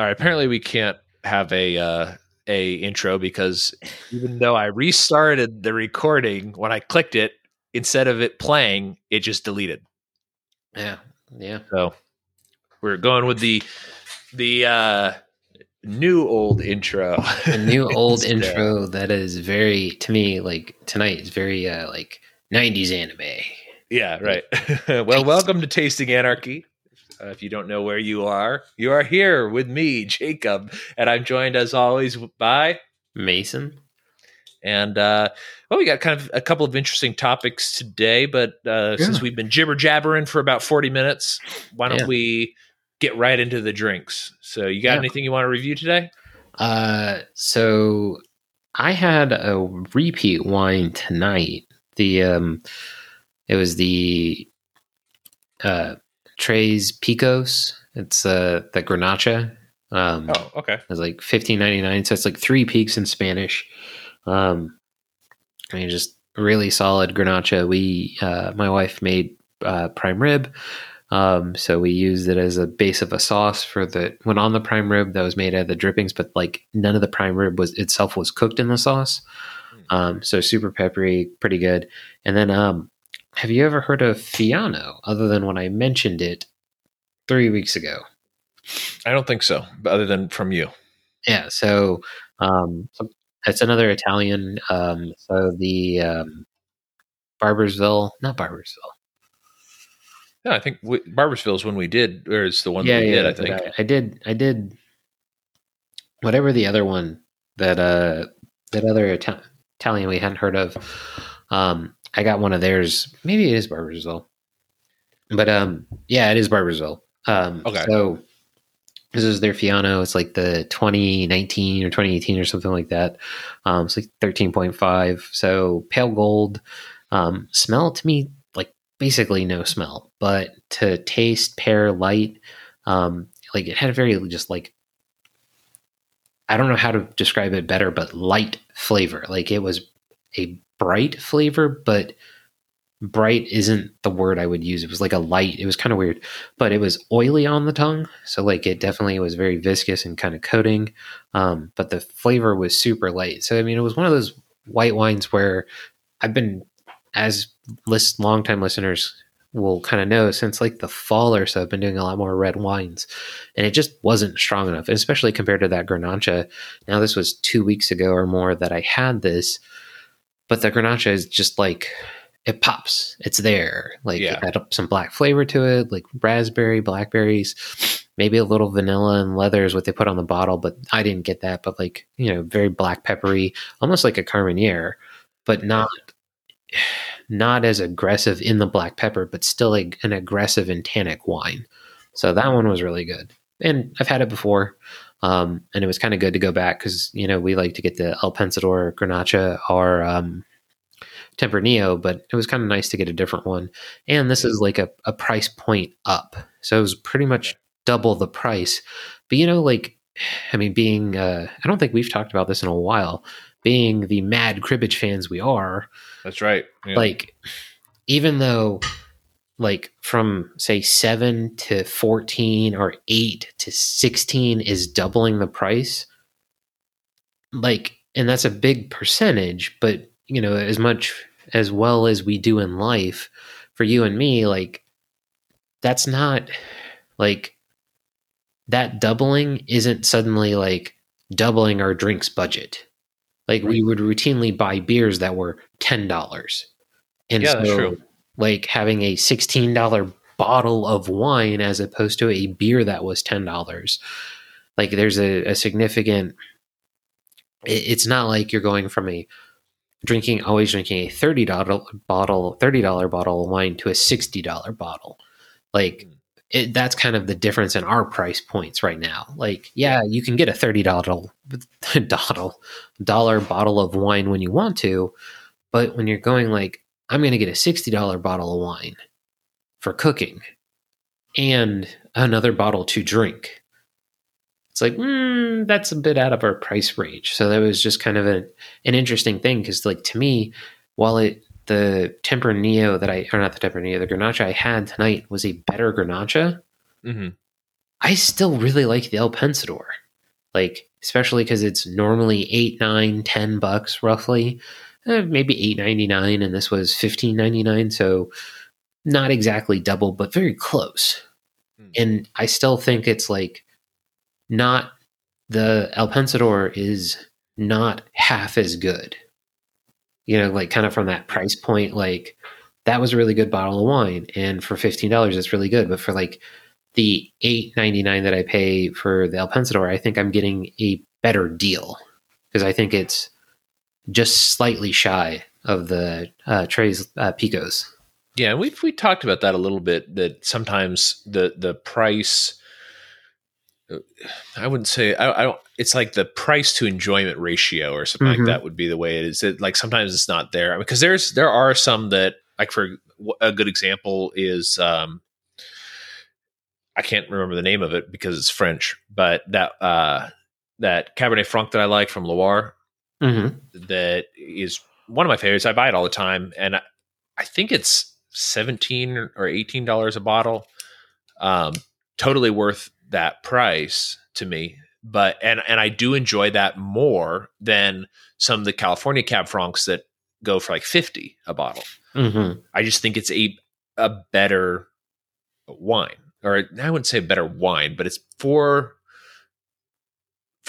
All right. Apparently, we can't have a uh, a intro because even though I restarted the recording, when I clicked it, instead of it playing, it just deleted. Yeah, yeah. So we're going with the the uh, new old intro. A new old intro that is very to me like tonight is very uh like 90s anime. Yeah, right. well, welcome to Tasting Anarchy. Uh, if you don't know where you are, you are here with me, Jacob, and I'm joined as always by Mason. and uh, well, we got kind of a couple of interesting topics today. But uh, since we've been jibber jabbering for about 40 minutes, why don't Yeah. we get right into the drinks? So, you got Yeah. anything you want to review today? Uh so I had a repeat wine tonight. The um it was the uh Tres Picos. It's uh the Grenache. Um Oh, okay. It's like fifteen ninety nine. So it's like three peaks in Spanish. Um, I mean, just really solid Garnacha. We, uh, my wife made uh, prime rib. Um, so we used it as a base of a sauce for the when on the prime rib that was made out of the drippings, but like none of the prime rib was itself was cooked in the sauce. Um, so super peppery, pretty good. And then, um, have you ever heard of Fiano? Other than when I mentioned it three weeks ago. I don't think so, other than from you. Yeah, so um, it's another Italian. Um, so the um, Barboursville, not Barboursville. Yeah, I think we, Barboursville is when we did, or it's the one yeah, that we yeah, did, I think. I, I did, I did. Whatever the other one that uh that other Ita- Italian we hadn't heard of, um, I got one of theirs. Maybe it is Barboursville, but um, yeah, it is Barboursville. Um, Okay. So this is their Fiano. It's like the 2019 or 2018 or something like that. Um, it's like 13.5. So pale gold. Um, smell to me like basically no smell, but to taste pear light, um, like it had a very just like I don't know how to describe it better, but light flavor. Like it was a bright flavor, but bright isn't the word I would use. It was like a light. It was kind of weird, but it was oily on the tongue. So like it definitely was very viscous and kind of coating. Um, but the flavor was super light. So I mean, it was one of those white wines where I've been as list longtime listeners will kind of know since like the fall or so, I've been doing a lot more red wines, and it just wasn't strong enough, especially compared to that Grenache. Now this was two weeks ago or more that I had this, but the Grenache is just like it pops. It's there. Like Yeah. it had some black flavor to it, like raspberry, blackberries, maybe a little vanilla and leather is what they put on the bottle, but I didn't get that. But like, you know, very black peppery, almost like a Carmenere, but not not as aggressive in the black pepper, but still like an aggressive and tannic wine. So that one was really good. And I've had it before. Um, and it was kind of good to go back because, you know, we like to get the El Pensador Grenache or um, Tempranillo, but it was kind of nice to get a different one. And this is like a, a price point up. So it was pretty much double the price. But, you know, like, I mean, being, uh, I don't think we've talked about this in a while, being the mad cribbage fans we are, That's right. Yeah. like even though like from say 7 to 14 or 8 to 16 is doubling the price. Like and that's a big percentage but you know as much as well as we do in life for you and me like that's not like that doubling isn't suddenly like doubling our drinks budget. Like we would routinely buy beers that were ten dollars, and Yeah, so that's true. Like having a sixteen dollar bottle of wine as opposed to a beer that was ten dollars, like there's a, a significant. it- It's not like you're going from a drinking always drinking a thirty dollar bottle, thirty dollar bottle of wine to a sixty dollar bottle, like. Hmm. It, that's kind of the difference in our price points right now. Like, yeah, you can get a thirty dollar dollar dollar bottle of wine when you want to, but when you're going like, I'm going to get a sixty dollar bottle of wine for cooking, and another bottle to drink, it's like mm, that's a bit out of our price range. So that was just kind of a, an interesting thing because, like, to me, while it the Tempranillo that I or not the Tempranillo, the Grenache I had tonight was a better Grenache. hmm I still really like the El Pensador. Like, especially because it's normally eight, nine, ten bucks roughly. Eh, maybe eight ninety nine, and this was fifteen ninety nine. So not exactly double, but very close. Mm. And I still think it's like not the El Pensador is not half as good. You know, like kind of from that price point, like that was a really good bottle of wine, and for fifteen dollars, it's really good. But for like the eight ninety nine that I pay for the El Pensador, I think I'm getting a better deal because I think it's just slightly shy of the uh, Tres uh, Picos. Yeah, we we talked about that a little bit. That sometimes the the price. I wouldn't say I, I don't. It's like the price to enjoyment ratio or something mm-hmm. like that would be the way it is. It, like sometimes it's not there because there's there are some that like for a good example is um, I can't remember the name of it because it's French, but that uh, that Cabernet Franc that I like from Loire mm-hmm. that is one of my favorites. I buy it all the time, and I, I think it's seventeen or eighteen dollars a bottle. Um, totally worth that price to me. But and and I do enjoy that more than some of the California Cab Francs that go for like fifty a bottle. Mm-hmm. I just think it's a a better wine, or I wouldn't say better wine, but it's for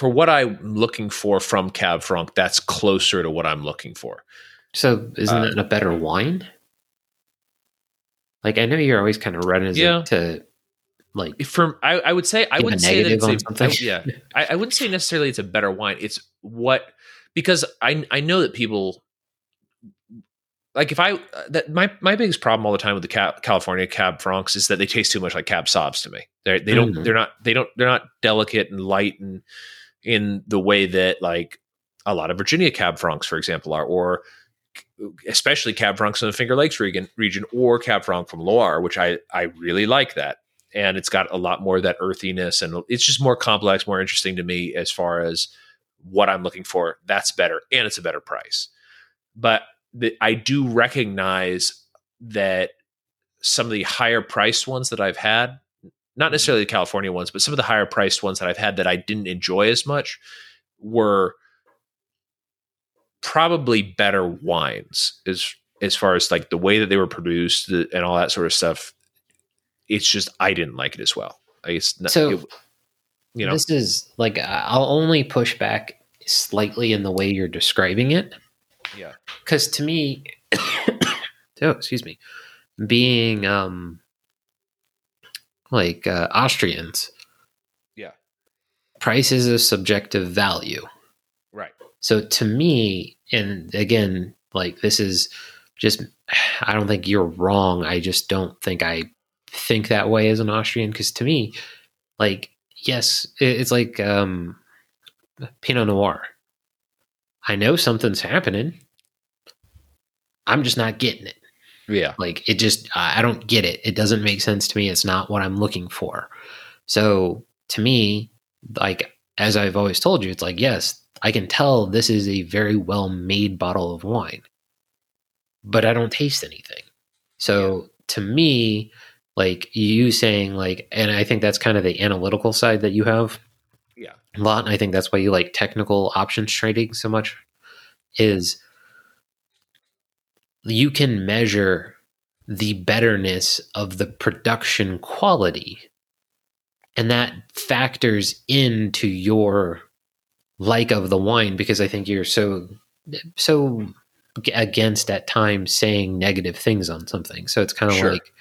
for what I'm looking for from Cab Franc. That's closer to what I'm looking for. So, isn't uh, it a better wine? Like, I know you're always kind of reticent yeah. to like. From I, I would say I wouldn't say that it's a, I, yeah. I, I wouldn't say necessarily it's a better wine. It's what because I I know that people like if I that my my biggest problem all the time with the Cab, California Cab Francs is that they taste too much like Cab Sauvs to me. They they don't mm-hmm. they're not they don't they're not delicate and light and in the way that like a lot of Virginia Cab Francs, for example, are, or especially Cab Francs in the Finger Lakes region, region or Cab Franc from Loire, which I I really like that. And it's got a lot more of that earthiness, and it's just more complex, more interesting to me as far as what I'm looking for. That's better, and it's a better price. But the, I do recognize that some of the higher priced ones that I've had, not mm-hmm. necessarily the California ones, but some of the higher priced ones that I've had that I didn't enjoy as much were probably better wines as as far as like the way that they were produced and all that sort of stuff. It's just I didn't like it as well. I guess not, so. It, you know, this is like I'll only push back slightly in the way you're describing it yeah. Because to me, oh, excuse me, being um like uh, Austrians, yeah, price is a subjective value, right? So to me, and again, like this is just, I don't think you're wrong. I just don't think I think that way as an Austrian because to me, like yes, it's like um Pinot Noir. I know something's happening. I'm just not getting it. Yeah. Like it just, I don't get it. It doesn't make sense to me. It's not what I'm looking for. So to me, like, as I've always told you, it's like, yes, I can tell this is a very well made bottle of wine, but I don't taste anything. So yeah. to me, like you saying, like, and I think that's kind of the analytical side that you have yeah a lot and i think that's why you like technical options trading so much is you can measure the betterness of the production quality and that factors into your like of the wine because i think you're so so against at times saying negative things on something so it's kind of sure. like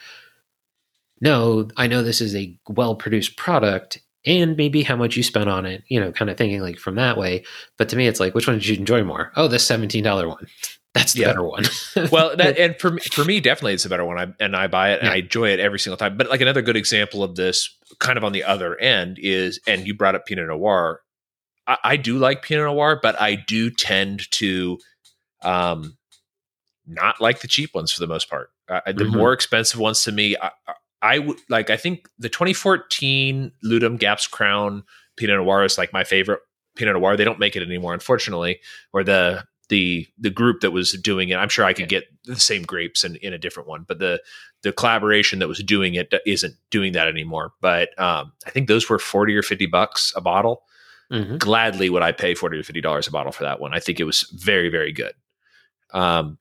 no i know this is a well produced product and maybe how much you spent on it, you know, kind of thinking like from that way. But to me, it's like, which one did you enjoy more? Oh, this $17 one. That's the yeah. better one. well, that, and for me, for me, definitely it's a better one. I, and I buy it and yeah. I enjoy it every single time. But like another good example of this kind of on the other end is, and you brought up Pinot Noir. I, I do like Pinot Noir, but I do tend to, um, not like the cheap ones for the most part. Uh, the mm-hmm. more expensive ones to me, I, I would like. I think the 2014 Lutum Gap's Crown Pinot Noir is like my favorite Pinot Noir. They don't make it anymore, unfortunately. Or the the the group that was doing it. I'm sure I could get the same grapes in, in a different one, but the the collaboration that was doing it isn't doing that anymore. But um, I think those were forty or fifty bucks a bottle. Mm-hmm. Gladly would I pay forty to fifty dollars a bottle for that one. I think it was very very good. Um,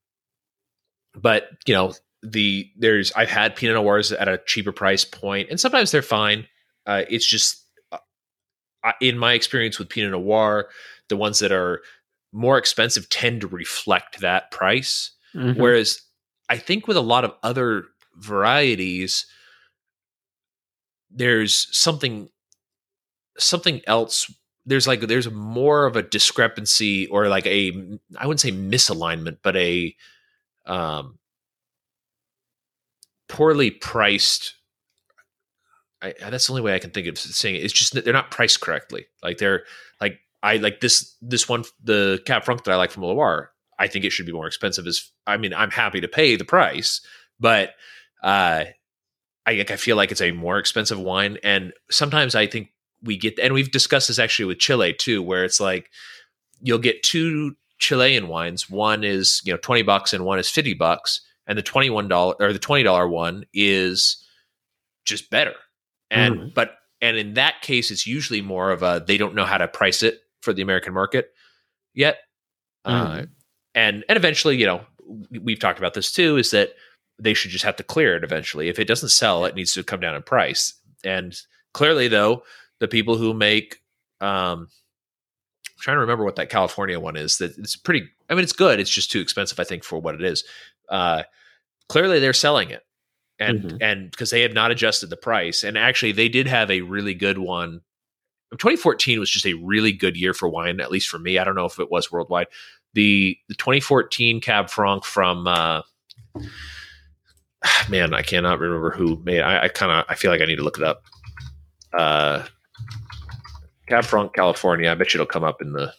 but you know the there's I've had Pinot Noirs at a cheaper price point, and sometimes they're fine. Uh, it's just uh, in my experience with Pinot Noir, the ones that are more expensive tend to reflect that price. Mm-hmm. Whereas I think with a lot of other varieties, there's something something else. There's like there's more of a discrepancy or like a I wouldn't say misalignment, but a um poorly priced I, that's the only way I can think of saying it. It's just they're not priced correctly. Like they're like I like this this one the Cab Franc that I like from Loire. I think it should be more expensive. Is I mean I'm happy to pay the price, but uh, I I feel like it's a more expensive wine, and sometimes I think we get and we've discussed this actually with Chile too, where it's like you'll get two Chilean wines. One is you know twenty bucks and one is fifty bucks, and the twenty one dollar or the twenty dollar one is just better. And mm. but and in that case, it's usually more of a they don't know how to price it for the American market yet. Uh, mm-hmm. and and eventually, you know, we've talked about this too, is that they should just have to clear it eventually. If it doesn't sell, it needs to come down in price. And clearly, though, the people who make um, I'm trying to remember what that California one is. That it's pretty. I mean, it's good. It's just too expensive, I think, for what it is. Uh, clearly, they're selling it, and mm-hmm. and because they have not adjusted the price. And actually, they did have a really good one 2014 was just a really good year for wine, at least for me. I don't know if it was worldwide. The the 2014 Cab Franc from uh, man, I cannot remember who made. I, I kind of I feel like I need to look it up. Uh, Cab Franc, California. I bet you it'll come up in the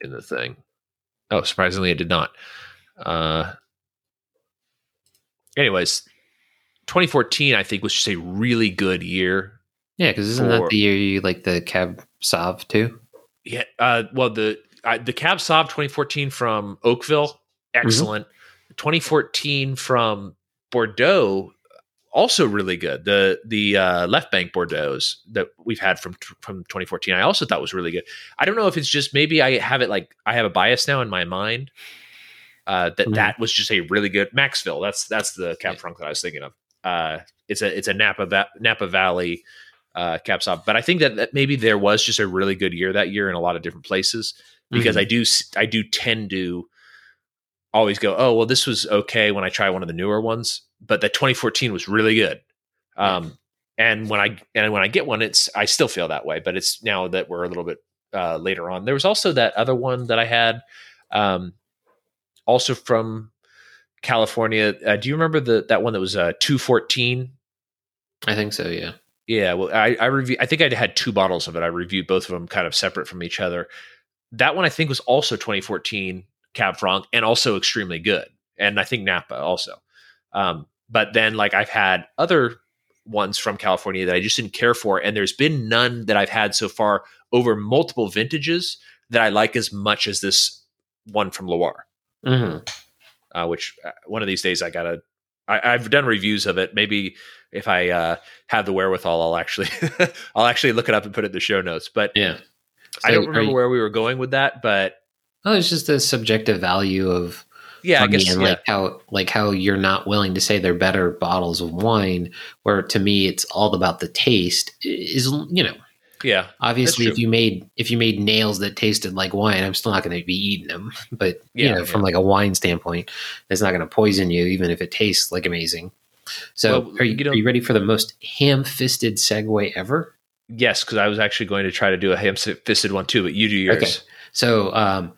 in the thing. Oh, surprisingly, it did not. Uh, anyways, 2014 I think was just a really good year yeah, because isn't for, that the year you like the Cab Sauv too? Yeah. Uh, well, the uh, the Cab Sauv 2014 from Oakville, mm-hmm. excellent. Mm-hmm. 2014 from Bordeaux, also really good. The the uh, left bank Bordeaux's that we've had from from 2014, I also thought was really good. I don't know if it's just maybe I have it like I have a bias now in my mind uh, that mm-hmm. that was just a really good Maxville. That's that's the Cab Franc that I was thinking of. Uh, it's a it's a Napa Va- Napa Valley uh, Cab Sauv. But I think that, that maybe there was just a really good year that year in a lot of different places because mm-hmm. I do I do tend to always go, oh well, this was okay when I try one of the newer ones, but that 2014 was really good. Um, and when I and when I get one, it's I still feel that way, but it's now that we're a little bit uh, later on. There was also that other one that I had, um, also from California. Uh, do you remember the that one that was uh, 214? I think so. Yeah. Yeah, well, I, I review. I think I had two bottles of it. I reviewed both of them kind of separate from each other. That one I think was also 2014 Cab Franc and also extremely good. And I think Napa also. Um, but then like I've had other ones from California that I just didn't care for, and there's been none that I've had so far over multiple vintages that I like as much as this one from Loire. Mm-hmm. Uh, which uh, one of these days I gotta. I, I've done reviews of it. Maybe if I uh, have the wherewithal, I'll actually I'll actually look it up and put it in the show notes. But yeah, so I don't remember you, where we were going with that, but oh, it's just the subjective value of yeah, I guess and yeah. like how like how you're not willing to say they're better bottles of wine. Where to me, it's all about the taste. Is you know. Yeah, obviously, if you made if you made nails that tasted like wine, I'm still not going to be eating them. But you yeah, know, from like a wine standpoint, it's not going to poison you, even if it tastes like amazing. So, well, are, you, you know, are you ready for the most ham fisted segue ever? Yes, because I was actually going to try to do a ham fisted one too, but you do yours. Okay. So, um,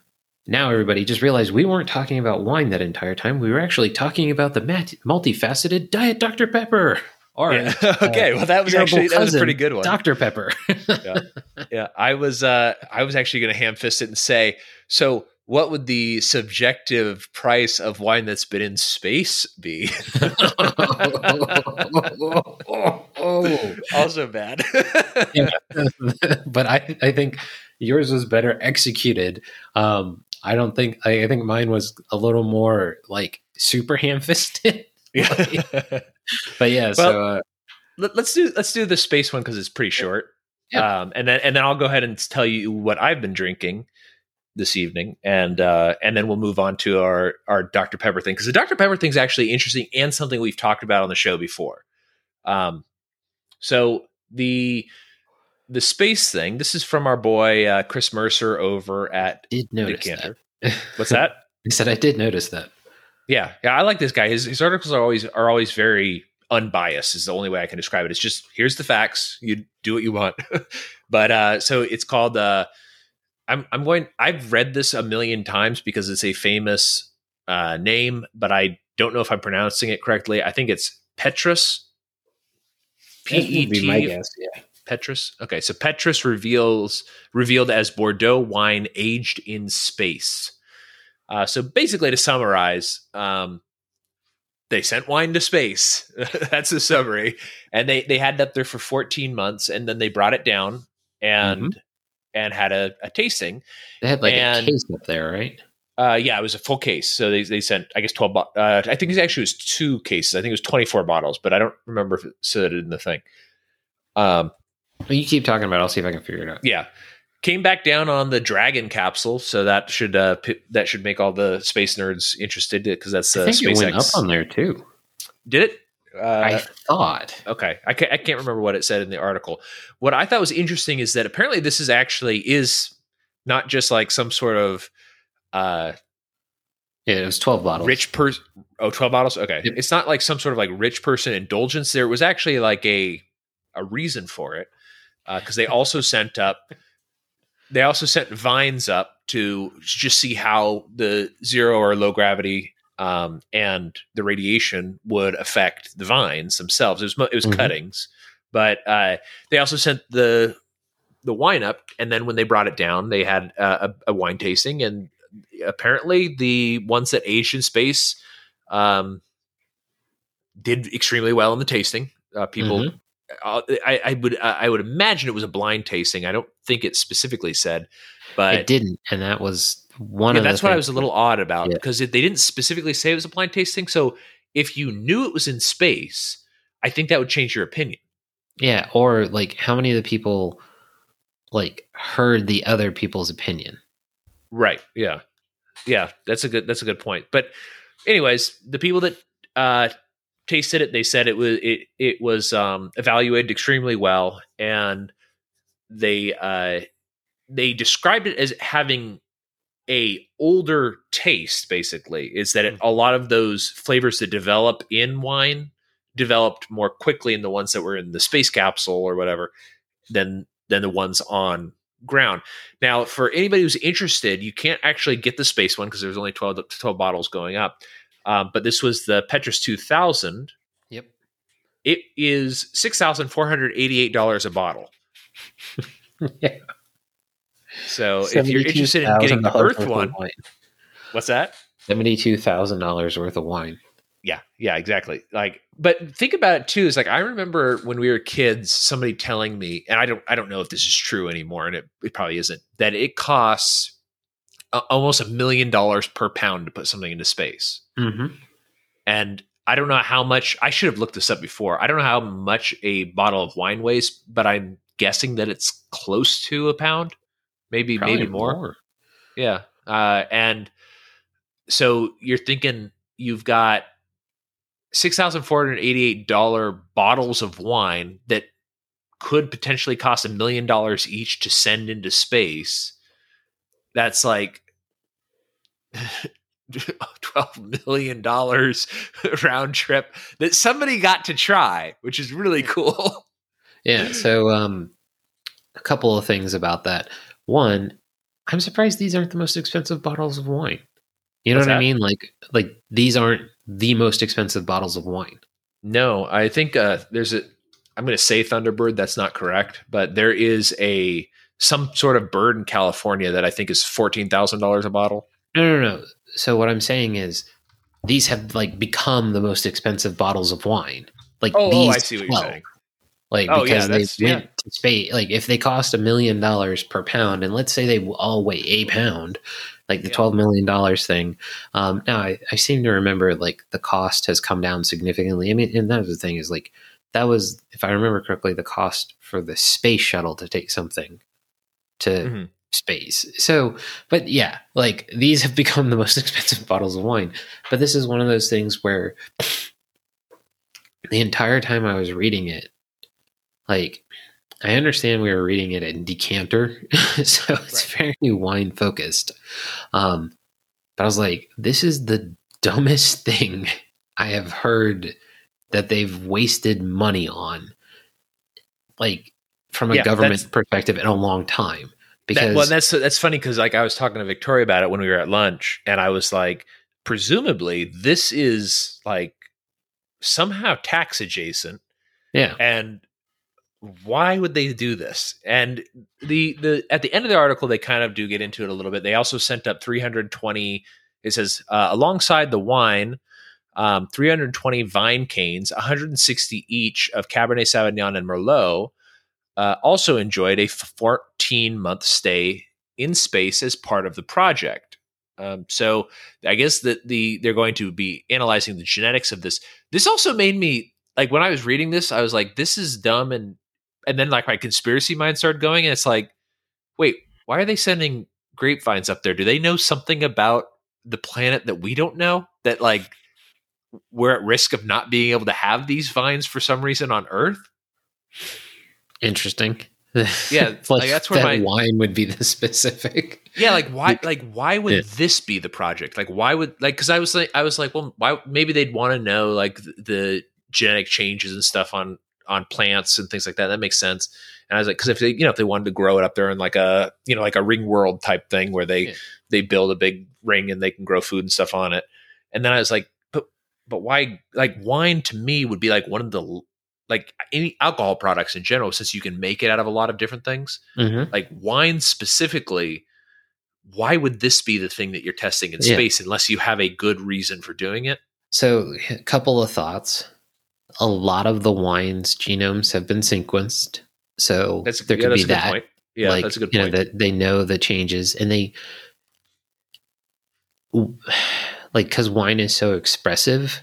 now everybody just realized we weren't talking about wine that entire time. We were actually talking about the multifaceted Diet Dr. Pepper. All right. Yeah. okay. Uh, well, that was actually that was a pretty good one. Dr. Pepper. yeah. yeah. I was uh, I was actually going to ham fist it and say so what would the subjective price of wine that's been in space be? oh, also bad. yeah. But I, I think yours was better executed. Um, I don't think I, I think mine was a little more like super ham fisted. Yeah. but yeah, so uh, Let, us do let's do the space one because it's pretty short. Yeah. Um, and then and then I'll go ahead and tell you what I've been drinking this evening, and uh, and then we'll move on to our our Dr Pepper thing because the Dr Pepper thing is actually interesting and something we've talked about on the show before. Um, so the the space thing. This is from our boy uh, Chris Mercer over at did notice Decanter. that. What's that? he said I did notice that. Yeah, yeah, I like this guy. His his articles are always are always very unbiased. Is the only way I can describe it. It's just here's the facts. You do what you want. but uh, so it's called. Uh, I'm I'm going. I've read this a million times because it's a famous uh, name, but I don't know if I'm pronouncing it correctly. I think it's Petrus. P E be my guess. Yeah. Petrus. Okay, so Petrus reveals revealed as Bordeaux wine aged in space. Uh, so basically, to summarize, um, they sent wine to space. That's the summary, and they they had it up there for 14 months, and then they brought it down and and had a, a tasting. They had like And- a case up there, right? Uh, yeah, it was a full case. So they, they sent, I guess, 12, bo- uh, I think it actually was two cases. I think it was 24 bottles, but I don't remember if it said it in the thing. Um, Well, you keep talking about. it. I'll see if I can figure it out. yeah came back down on the dragon capsule so that should uh p- that should make all the space nerds interested because that's uh, I think it went up on there too. did it I uh, thought. okay I can't, I can't remember what it said in the article what i thought was interesting is that apparently this is actually is not just like some sort of uh Yeah, it was twelve bottles. rich person oh 12 bottles okay Yep. it's not like some sort of like rich person indulgence there It was actually like a a reason for it because they also sent up they also sent vines up to just see how the zero or low gravity um, and the radiation would affect the vines themselves. It was it was Mhm. cuttings, but uh, they also sent the the wine up, and then when they brought it down, they had uh, a, a wine tasting, and apparently the ones that aged in space um, did extremely well in the tasting. Uh, people Mhm. Uh, I, I would I would imagine it was a blind tasting. I don't think it specifically said, but it didn't, and that was one yeah, of the that's what I was a little odd about because it, they didn't specifically say it was a blind tasting. So if you knew it was in space, I think that would change your opinion. Yeah, or like how many of the people like heard the other people's opinion? Right. Yeah. Yeah. That's a good. That's a good point. But, anyways, the people that uh, tasted it, they said it was it it was um, evaluated extremely well, and they uh, they described it as having a older taste. Basically, is that it, a lot of those flavors that develop in wine developed more quickly in the ones that were in the space capsule or whatever than than the ones on ground. Now, for anybody who's interested, you can't actually get the space one because there's only 12, 12 bottles going up. Um, but this was the Petrus 2000. Yep. It is $6,488 a bottle. yeah. So if you're interested in getting the Earth one, what's that? seventy-two thousand dollars worth of wine. Yeah, yeah, exactly. Like, but think about it too. Is like I remember when we were kids, somebody telling me, and I don't, I don't know if this is true anymore, and it, it probably isn't. That it costs a, almost a million dollars per pound to put something into space, Mm-hmm. and I don't know how much. I should have looked this up before. I don't know how much a bottle of wine weighs, but I'm guessing that it's close to a pound, maybe, maybe more. Yeah. Uh, and so you're thinking you've got $6,488 bottles of wine that could potentially cost a million dollars each to send into space. That's like $12 million round trip that somebody got to try, which is really cool. Yeah. So, um, a couple of things about that. One, I'm surprised these aren't the most expensive bottles of wine. You know What's what I mean? Like, like these aren't the most expensive bottles of wine. No, I think uh, there's a. I'm going to say Thunderbird. That's not correct, but there is a some sort of bird in California that I think is fourteen thousand dollars a bottle. No, no, no. So what I'm saying is, these have like become the most expensive bottles of wine. Like Oh, oh, these, I see what you're saying. Like Oh, yeah, because they that's- yeah. went to space. Like if they cost a million dollars per pound, and let's say they all weigh a pound, like the Yeah. twelve million dollars thing. Um, now I, I seem to remember like the cost has come down significantly. I mean, and that was the thing is like that was, if I remember correctly, the cost for the space shuttle to take something to Mhm. space. So, but yeah, like these have become the most expensive bottles of wine. But this is one of those things where the entire time I was reading it, like I understand we were reading it in decanter, so it's very wine focused. Um, but I was like, this is the dumbest thing I have heard that they've wasted money on, like from a Yeah, government perspective in a long time. Because That, well, that's that's funny because like I was talking to Victoria about it when we were at lunch, and I was like, presumably this is like somehow tax adjacent, yeah, and why would they do this? And the the at the end of the article, they kind of do get into it a little bit. They also sent up 320. It says uh, alongside the wine. Um, 320 vine canes, 160 each of Cabernet Sauvignon and Merlot, uh, also enjoyed a 14 month stay in space as part of the project. Um, so I guess that the they're going to be analyzing the genetics of this. This also made me like when I was reading this, I was like, this is dumb, and and then like my conspiracy mind started going, and it's like, wait, why are they sending grapevines up there? Do they know something about the planet that we don't know? That like we're at risk of not being able to have these vines for some reason on Earth? Interesting. Yeah, like, like, that's where that my- wine would be the specific. Yeah, like why? Like- Like why would Yeah. this be the project? Like why would like? Because I was like, I was like, well, why? Maybe they'd want to know like the, the genetic changes and stuff on on plants and things like that. That makes sense. And I was like, because if they, you know, if they wanted to grow it up there in like a, you know, like a ring world type thing where they Yeah. they build a big ring and they can grow food and stuff on it. And then I was like, but but why? Like wine to me would be like one of the like any alcohol products in general, since you can make it out of a lot of different things Mhm. like wine specifically why would this be the thing that you're testing in Yeah. space unless you have a good reason for doing it So, a couple of thoughts. A lot of the wines genomes have been sequenced, so that's there yeah, could be a good that. point yeah like, that's a good point. you know that they know the changes and they like because wine is so expressive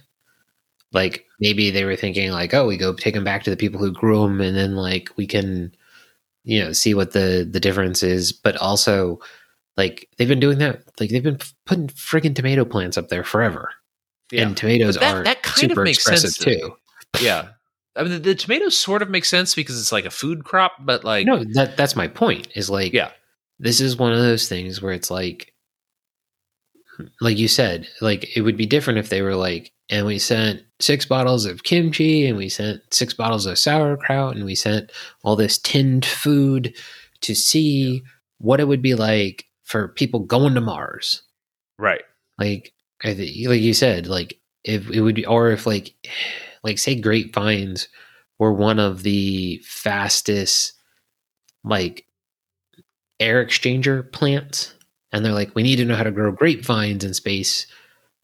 like maybe they were thinking like oh we go take them back to the people who grew them and then like we can you know see what the the difference is. But also like they've been doing that like they've been putting friggin' tomato plants up there forever. Yeah. And tomatoes that- are that kind of makes expressive sense too yeah. I mean, the, the tomatoes sort of make sense because it's like a food crop, but like, no that that's my point is like yeah, this is one of those things where it's like like you said like it would be different if they were like and we sent six bottles of kimchi and we sent six bottles of sauerkraut and we sent all this tinned food to see what it would be like for people going to mars. Right, like like you said like if it would be or if like like say grapevines were one of the fastest like air exchanger plants and they're like we need to know how to grow grapevines in space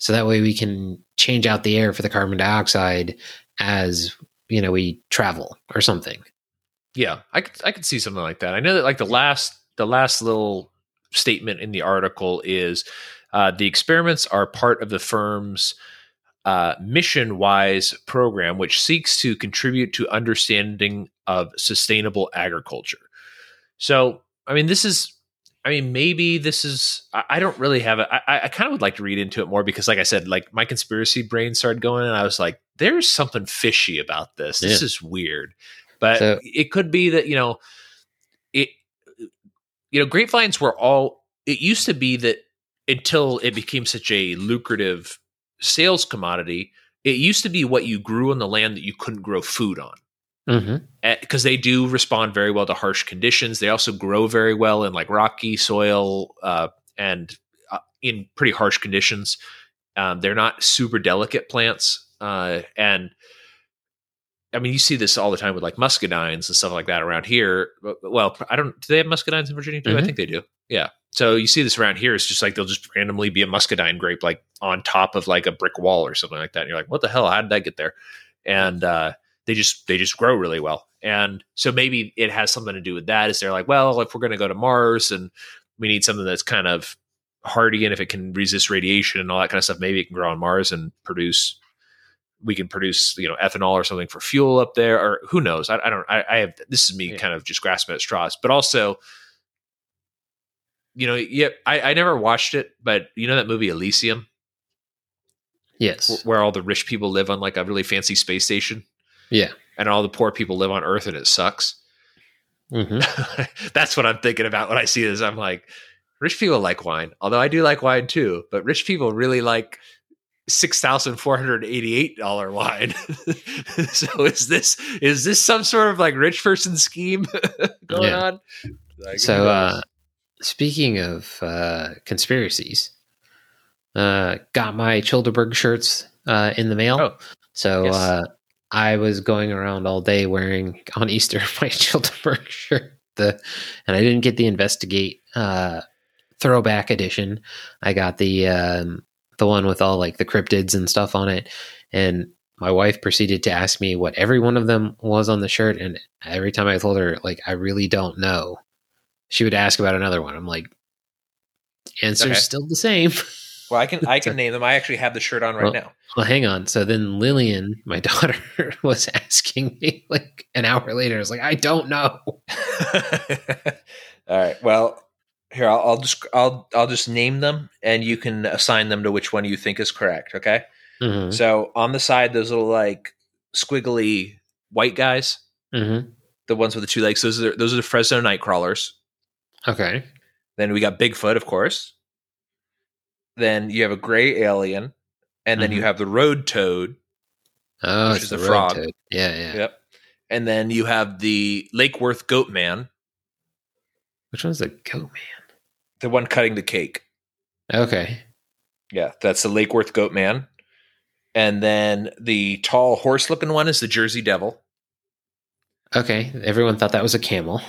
so that way we can change out the air for the carbon dioxide as you know we travel or something yeah. I could I could see something like that. I know that like the last the last little statement in the article is uh, the experiments are part of the firm's uh, mission wise program, which seeks to contribute to understanding of sustainable agriculture. So, I mean, this is, I mean, maybe this is, I, I don't really have it. I, I kind of would like to read into it more because, like I said, like my conspiracy brain started going and I was like, there's something fishy about this. This Yeah. is weird. But So- it could be that, you know, it, you know, grapevines were all, it used to be that until it became such a lucrative sales commodity, it used to be what you grew on the land that you couldn't grow food on mm-hmm. because they do respond very well to harsh conditions. They also grow very well in like rocky soil uh, and uh, in pretty harsh conditions. Um, they're not super delicate plants, uh, and I mean you see this all the time with like muscadines and stuff like that around here. Well, I don't. Do they have muscadines in Virginia too? I Mhm. think they do. Yeah. So you see this around here. It's just like they'll just randomly be a muscadine grape like on top of like a brick wall or something like that. And you're like, what the hell? How did that get there? And uh, they just they just grow really well. And so maybe it has something to do with that. Is they're like, well, if we're going to go to Mars and we need something that's kind of hardy and if it can resist radiation and all that kind of stuff, maybe it can grow on Mars and produce. We can produce, you know, ethanol or something for fuel up there, or who knows? I, I don't. I, I, have this is me Yeah. kind of just grasping at straws, but also, you know, yeah, I, I never watched it, but you know that movie Elysium, Yes. wh- where all the rich people live on like a really fancy space station, Yeah. and all the poor people live on Earth, and it sucks. hmm That's what I'm thinking about when I see this. I'm like, rich people like wine, although I do like wine too, but rich people really like six thousand four hundred eighty-eight dollar wine. so is this is this some sort of like rich person scheme going Yeah. on? Like, So, uh, speaking of uh, conspiracies, uh, got my Childeberg shirts uh, in the mail. Oh, so yes. I was going around all day wearing on Easter my Childeberg shirt. The and I didn't get the investigate uh, throwback edition. I got the um, the one with all like the cryptids and stuff on it, and my wife proceeded to ask me what every one of them was on the shirt, and every time I told her like I really don't know, she would ask about another one. I'm like, answer's Okay. still the same. well, I can I can name them. I actually have the shirt on right Well, now. Well, hang on. So then Lillian, my daughter, was asking me like an hour later. I was like, I don't know. All right. Well, here I'll, I'll just I'll I'll just name them, and you can assign them to which one you think is correct. Okay. Mm-hmm. So on the side, those little like squiggly white guys, Mm-hmm. the ones with the two legs. Those are those are the Fresno Nightcrawlers. Okay. Then we got Bigfoot, of course. Then you have a gray alien, and then you Mhm. have the road toad. Oh, Which is the a frog. toad. Yeah, yeah. Yep. And then you have the Lake Worth Goat Man, Which one's the goat man? the one cutting the cake. Okay. Yeah, that's the Lake Worth Goat Man. And then the tall horse looking one is the Jersey Devil. Okay. Everyone thought that was a camel.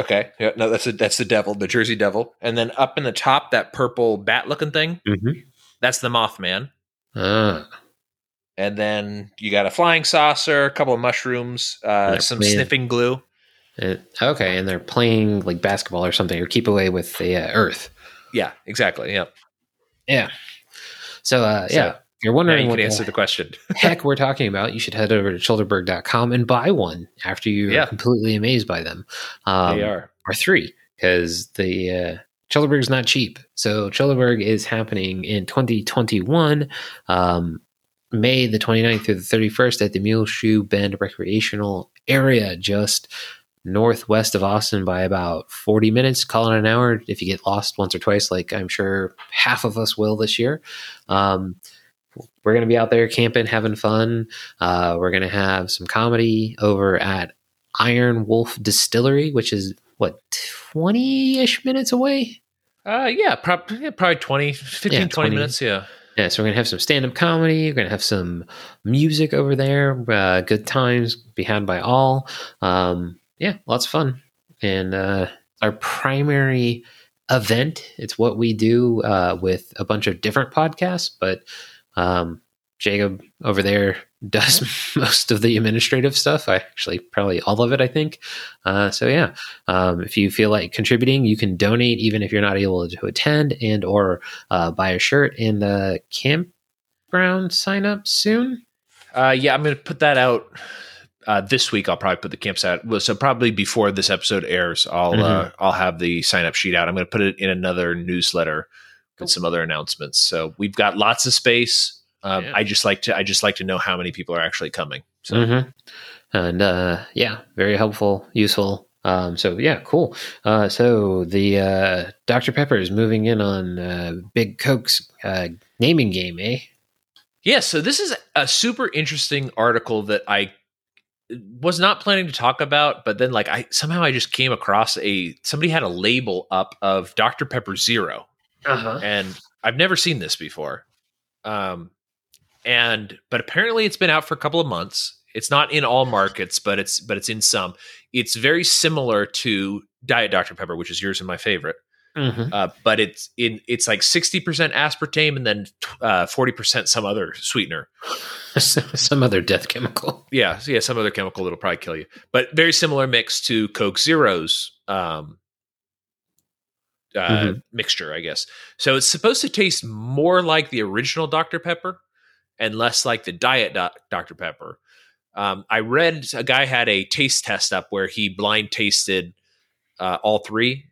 Okay. Yeah, no, that's a, that's the devil, the Jersey Devil. And then up in the top, that purple bat looking thing, Mm-hmm. that's the Mothman. Ah. And then you got a flying saucer, a couple of mushrooms, uh, some playing- sniffing glue. Okay, and they're playing like basketball or something, or keep away with the uh, Earth. Yeah, exactly. Yeah. Yeah. So, uh, So, yeah, you're wondering you what answer the question. heck we're talking about, you should head over to childerberg.com and buy one after you're Yeah. completely amazed by them. Um, they are. or three because the uh, Childeberg's not cheap. So Childeberg is happening in 2021, um, May the 29th through the 31st at the Muleshoe Bend Recreational Area, just northwest of Austin by about 40 minutes. Call it an hour if you get lost once or twice, like I'm sure half of us will this year. Um, we're going to be out there camping, having fun. Uh, we're going to have some comedy over at Iron Wolf Distillery, which is what 20-ish minutes away Uh, yeah, prob- yeah, probably 20, 15, Yeah, 20, 20. minutes. Yeah. yeah so we're gonna have some stand-up comedy we're gonna have some music over there uh, good times be had by all um, yeah lots of fun and uh, our primary event it's what we do uh, with a bunch of different podcasts but um, jacob over there does most of the administrative stuff i actually probably all of it i think uh, so yeah um, if you feel like contributing you can donate even if you're not able to attend and or uh, buy a shirt in the campground sign up soon Uh, yeah, I'm going to put that out uh, this week. I'll probably put the campsite. Well, so probably before this episode airs, I'll uh, Mhm. I'll have the sign up sheet out. I'm going to put it in another newsletter with some other announcements. So we've got lots of space. Um, Yeah. I just like to I just like to know how many people are actually coming. So Mhm. and uh, yeah very helpful useful um, so yeah cool uh, so the uh, dr pepper is moving in on uh, big coke's uh, naming game eh Yeah, so this is a super interesting article that I was not planning to talk about, but then like I somehow I just came across a somebody had a label up of Dr. Pepper Zero. Uh-huh And I've never seen this before. Um and but apparently it's been out for a couple of months. It's not in all markets, but it's but it's in some. It's very similar to Diet Dr. Pepper, which is yours and my favorite. Mhm. Uh, but it's in it's like 60% aspartame and then uh, 40% some other sweetener. some other death chemical Yeah, yeah, some other chemical that'll probably kill you. But very similar mix to Coke Zero's um, uh, mm-hmm. mixture, I guess. So it's supposed to taste more like the original Dr. Pepper and less like the diet Dr. Pepper. Um, I read a guy had a taste test up where he blind tasted uh, all three,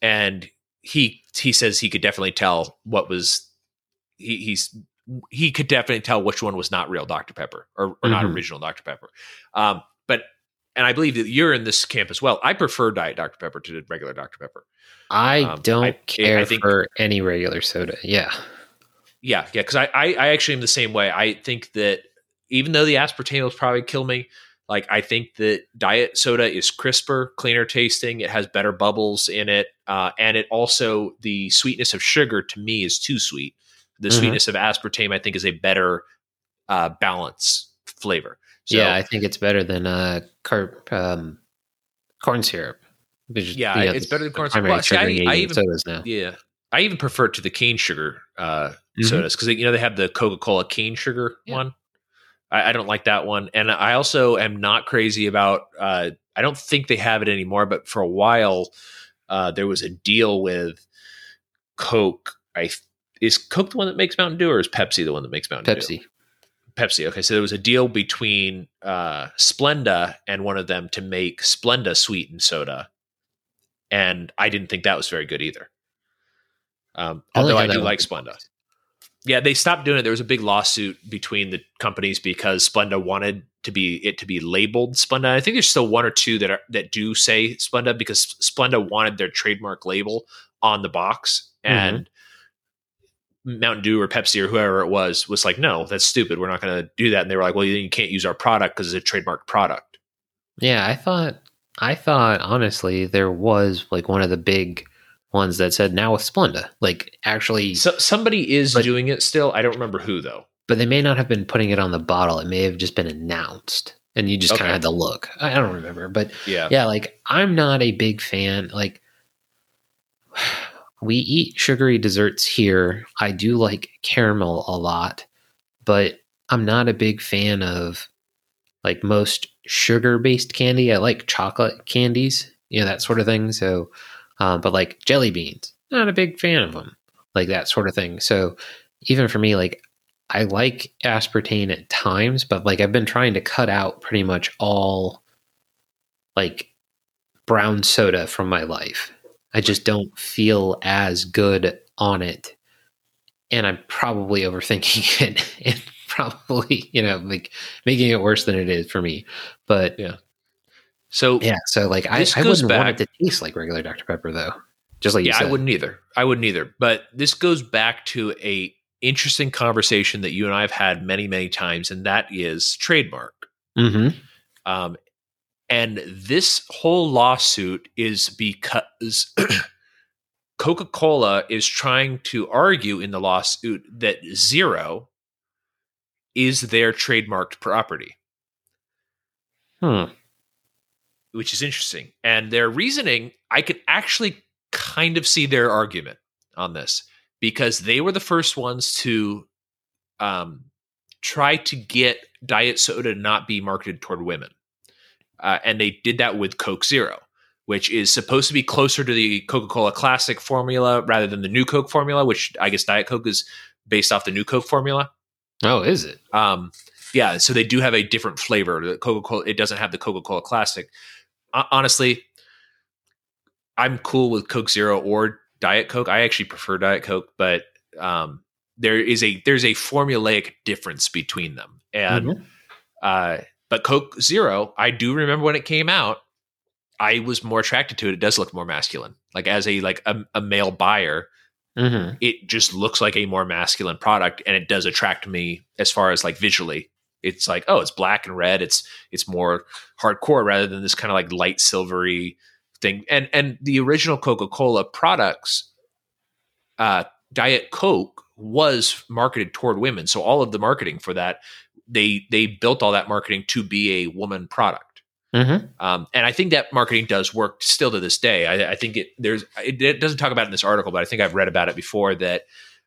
and he he says he could definitely tell what was he he's he could definitely tell which one was not real Dr. Pepper or, or mm-hmm. not original Dr. Pepper. Um, and I believe that you're in this camp as well. I prefer Diet Dr. Pepper to regular Dr. Pepper. I um, don't I, care I think, for any regular soda. Yeah. Yeah, yeah, because I, I, I actually am the same way. I think that even though the aspartame will probably kill me, like I think that diet soda is crisper, cleaner tasting. It has better bubbles in it, uh, and it also the sweetness of sugar to me is too sweet. The mm-hmm. sweetness of aspartame, I think, is a better uh, balance flavor. So, yeah, I think it's better than uh, car- um, corn syrup. Which, yeah, you know, it's better than corn syrup. Well, see, I, I even, now. Yeah, I even prefer it to the cane sugar uh, mm-hmm. sodas because you know they have the Coca Cola cane sugar yeah. one. I, I, don't like that one, and I also am not crazy about. Uh, I don't think they have it anymore, but for a while uh, there was a deal with Coke. I is Coke the one that makes Mountain Dew, or is Pepsi the one that makes Mountain Pepsi. Dew? Pepsi. Okay, so there was a deal between uh, Splenda and one of them to make Splenda sweetened soda, and I didn't think that was very good either. Um, although I do like Splenda. Yeah, they stopped doing it. There was a big lawsuit between the companies because Splenda wanted to be it to be labeled Splenda. I think there's still one or two that are that do say Splenda because Splenda wanted their trademark label on the box, mm-hmm. Mountain Dew or Pepsi or whoever it was was like, no, that's stupid. We're not going to do that. And they were like, well, you can't use our product because it's a trademark product. Yeah, I thought, I thought honestly, there was like one of the big ones that said now with Splenda, like actually, so, somebody is but, doing it still. I don't remember who though. But they may not have been putting it on the bottle. It may have just been announced, and you just okay. kind of had to look. I don't remember, but yeah, yeah. Like I'm not a big fan. Like we eat sugary desserts here. I do like caramel a lot, but I'm not a big fan of like most sugar based candy. I like chocolate candies, you know, that sort of thing. So, um, but like jelly beans, not a big fan of them, like that sort of thing. So, even for me, like I like aspartame at times, but like I've been trying to cut out pretty much all like brown soda from my life. I just don't feel as good on it. And I'm probably overthinking it and probably, you know, like making it worse than it is for me. But yeah. So yeah, so like I, I wouldn't back, want it to taste like regular Dr. Pepper though. Just like you. yeah, I wouldn't either. I wouldn't either. But this goes back to a interesting conversation that you and I have had many, many times, and that is trademark. Mm-hmm. Um, and this whole lawsuit is because Coca Cola is trying to argue in the lawsuit that zero is their trademarked property. Hmm. Which is interesting. And their reasoning, I could actually kind of see their argument on this because they were the first ones to um, try to get diet soda to not be marketed toward women uh, and they did that with Coke Zero, which is supposed to be closer to the Coca Cola Classic formula rather than the New Coke formula, which I guess Diet Coke is based off the New Coke formula. Oh, is it? Um, yeah, so they do have a different flavor. The Coca Cola it doesn't have the Coca Cola Classic. Uh, honestly, I'm cool with Coke Zero or Diet Coke. I actually prefer Diet Coke, but um, there is a there's a formulaic difference between them, and mm-hmm. uh, but Coke Zero, I do remember when it came out, I was more attracted to it. It does look more masculine. Like as a like a, a male buyer, mm-hmm. it just looks like a more masculine product, and it does attract me as far as like visually. It's like oh, it's black and red. It's it's more hardcore rather than this kind of like light silvery thing. And and the original Coca Cola products, uh, Diet Coke was marketed toward women, so all of the marketing for that they they built all that marketing to be a woman product. Mm-hmm. Um, and I think that marketing does work still to this day. I, I think it there's it, it, doesn't talk about it in this article, but I think I've read about it before that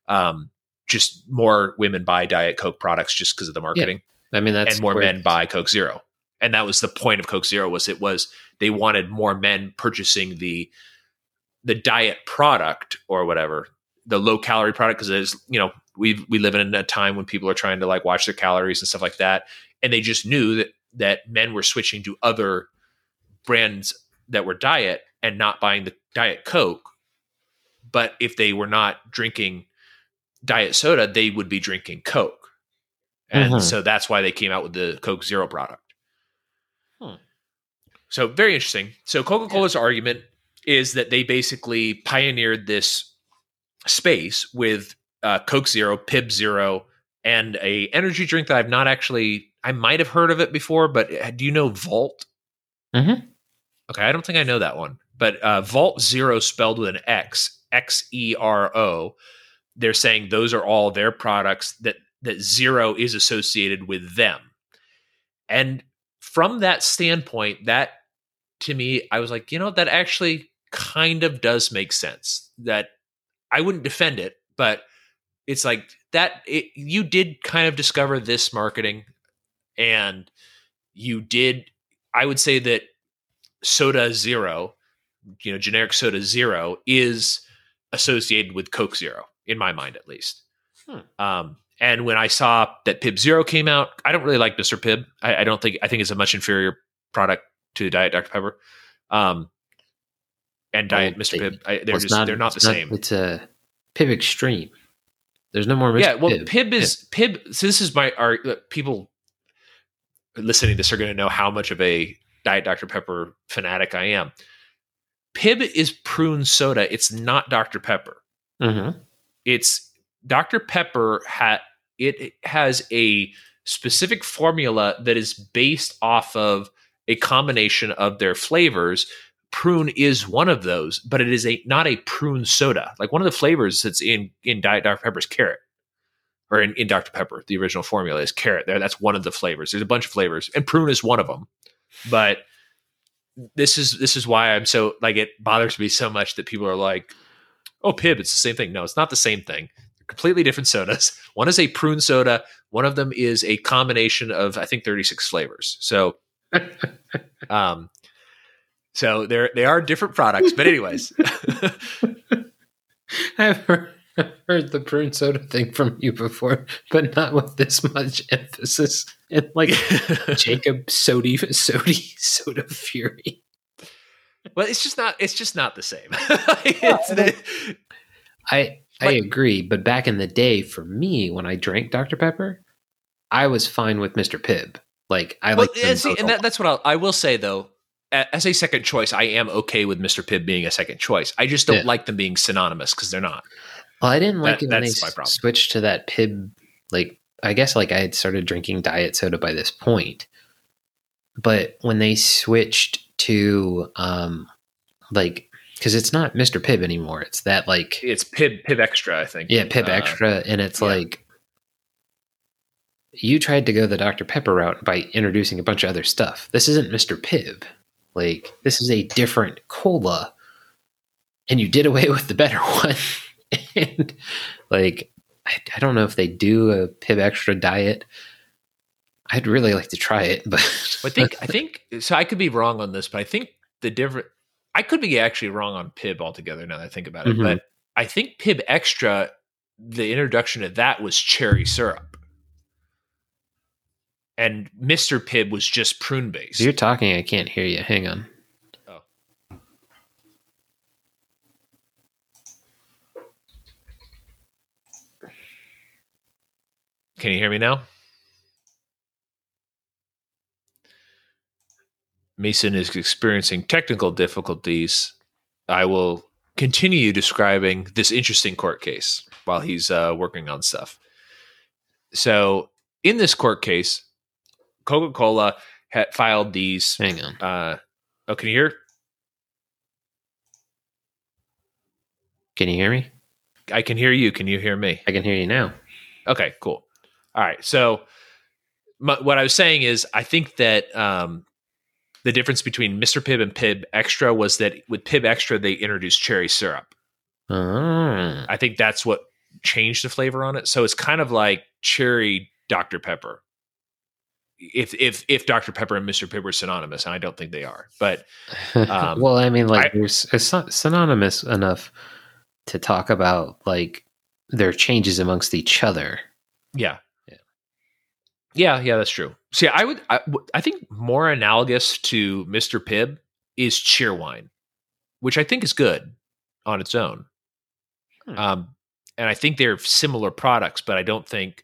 um, just more women buy Diet Coke products just because of the marketing. Yeah. I mean, that's and more men buy Coke Zero, and that was the point of Coke Zero was it was they wanted more men purchasing the the diet product or whatever, the low calorie product, because it's you know we we live in a time when people are trying to like watch their calories and stuff like that, and they just knew that that men were switching to other brands that were diet and not buying the diet coke. But if they were not drinking diet soda they would be drinking coke. And Mhm. so that's why they came out with the coke zero product. Hmm. so very interesting. So coca-cola's argument is that they basically pioneered this space with uh, coke zero pibb zero and a energy drink that i've not actually i might have heard of it before but uh, do you know vault Mhm. okay i don't think i know that one but uh, vault zero spelled with an x x e r o they're saying those are all their products that that zero is associated with them and from that standpoint that to me i was like you know that actually kind of does make sense that i wouldn't defend it but it's like that it, you did kind of discover this marketing and you did i would say that soda zero you know generic soda zero is associated with coke zero in my mind at least Hmm. um, and when i saw that pibb zero came out i don't really like mr pibb I, I don't think i think it's a much inferior product to diet dr pepper um, and diet Well, mr pibb I, they're just they're not the it's same It's a Pibb Extreme. There's no more Mr. yeah well Pibb. pib is pibb so this is my our people listening to this are going to know how much of a diet dr pepper fanatic i am pibb is prune soda it's not dr pepper Mhm. it's dr pepper ha- it has a specific formula that is based off of a combination of their flavors prune is one of those but it is a not a prune soda. Like one of the flavors that's in in diet dr pepper is carrot. Or in, in dr pepper the original formula is carrot. There that's one of the flavors. There's a bunch of flavors and prune is one of them but this is this is why i'm so like it bothers me so much that people are like oh pibb it's the same thing. No it's not the same thing. They're completely different sodas. One is a prune soda. One of them is a combination of i think 36 flavors. So um so they're they are different products but anyways I've heard, I've heard the prune soda thing from you before, but not with this much emphasis. And like Jacob Sody Sody Soda Fury. well it's just not it's just not the same it's the, I I agree, but back in the day, for me, when I drank Dr Pepper, I was fine with Mr Pibb. Like I well, like, see, and that, that's what I'll, I will say though. As a second choice, I am okay with Mr. Pibb being a second choice. I just don't Yeah. like them being synonymous because they're not. Well, I didn't like That- it when they that's my s- problem. switched to that Pibb. Like, I guess like I had started drinking diet soda by this point, but when they switched to um, like because it's not Mr. Pibb anymore. It's that like It's Pibb Pibb Extra, I think. yeah Pibb Uh, Extra, and it's yeah. like you tried to go the Dr. Pepper route by introducing a bunch of other stuff. This isn't Mr. Pibb. Like this is a different cola, and you did away with the better one. and like I, I don't know if they do a Pibb Extra diet. I'd really like to try it, but I think I think so. I could be wrong on this, but I think the different. I could be actually wrong on Pibb altogether. Now that I think about it, Mhm. but I think Pibb Extra, the introduction of that was cherry syrup, and Mister Pibb was just prune based. you're talking, I can't hear you. Hang on. Oh. Can you hear me now? Mason is experiencing technical difficulties. I will continue describing this interesting court case while he's uh, working on stuff. So, in this court case, Coca Cola had filed these. Hang on. Uh, oh, can you hear? Can you hear me? I can hear you. Can you hear me? I can hear you now. Okay, cool. All right. So, my, what I was saying is, I think that um, the difference between Mr. Pibb and Pibb Extra was that with Pibb Extra, they introduced cherry syrup. Ah. I think that's what changed the flavor on it. So it's kind of like cherry Dr. Pepper. If if if Dr Pepper and Mr Pibb are synonymous, and I don't think they are. But um, well, I mean, like I- it's not synonymous enough to talk about like their changes amongst each other. yeah, Yeah. yeah, yeah, that's true. See, I would, I, I think more analogous to Mr Pibb is Cheerwine, which I think is good on its own. Hmm. Um, and I think they're similar products, but I don't think.